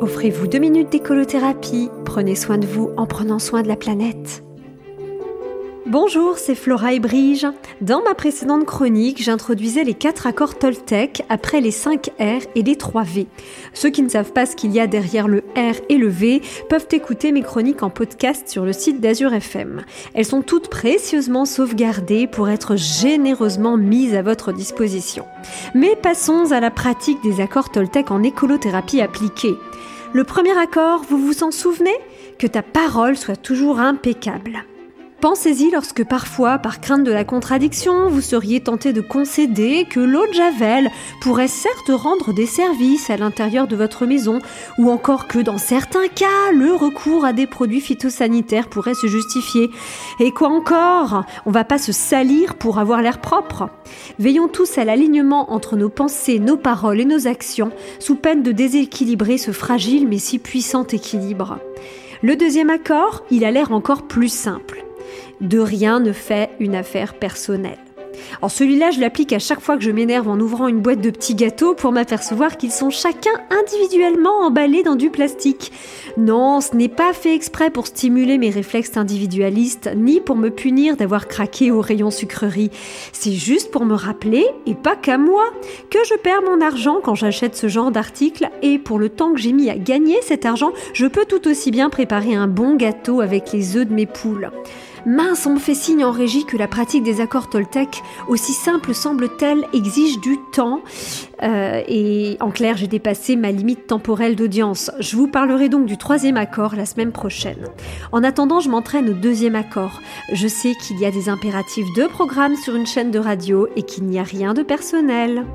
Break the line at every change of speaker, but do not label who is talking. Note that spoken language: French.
Offrez-vous deux minutes d'écolothérapie. Prenez soin de vous en prenant soin de la planète. Bonjour, c'est Flora et Brige. Dans ma précédente chronique, j'introduisais les quatre accords Toltec après les 5 R et les 3 V. Ceux qui ne savent pas ce qu'il y a derrière le R et le V peuvent écouter mes chroniques en podcast sur le site d'Azur FM. Elles sont toutes précieusement sauvegardées pour être généreusement mises à votre disposition. Mais passons à la pratique des accords Toltec en écolothérapie appliquée. Le premier accord, vous vous en souvenez? Que ta parole soit toujours impeccable. Pensez-y lorsque parfois, par crainte de la contradiction, vous seriez tenté de concéder que l'eau de Javel pourrait certes rendre des services à l'intérieur de votre maison, ou encore que dans certains cas, le recours à des produits phytosanitaires pourrait se justifier. Et quoi encore? On va pas se salir pour avoir l'air propre. Veillons tous à l'alignement entre nos pensées, nos paroles et nos actions, sous peine de déséquilibrer ce fragile mais si puissant équilibre. Le deuxième accord, il a l'air encore plus simple de rien ne fait une affaire personnelle. Alors celui-là, je l'applique à chaque fois que je m'énerve en ouvrant une boîte de petits gâteaux pour m'apercevoir qu'ils sont chacun individuellement emballés dans du plastique. Non, ce n'est pas fait exprès pour stimuler mes réflexes individualistes, ni pour me punir d'avoir craqué au rayon sucrerie. C'est juste pour me rappeler, et pas qu'à moi, que je perds mon argent quand j'achète ce genre d'article, et pour le temps que j'ai mis à gagner cet argent, je peux tout aussi bien préparer un bon gâteau avec les œufs de mes poules. Mince, on me fait signe en régie que la pratique des accords Toltec, aussi simple semble-t-elle, exige du temps. Euh, et en clair, j'ai dépassé ma limite temporelle d'audience. Je vous parlerai donc du troisième accord la semaine prochaine. En attendant, je m'entraîne au deuxième accord. Je sais qu'il y a des impératifs de programme sur une chaîne de radio et qu'il n'y a rien de personnel.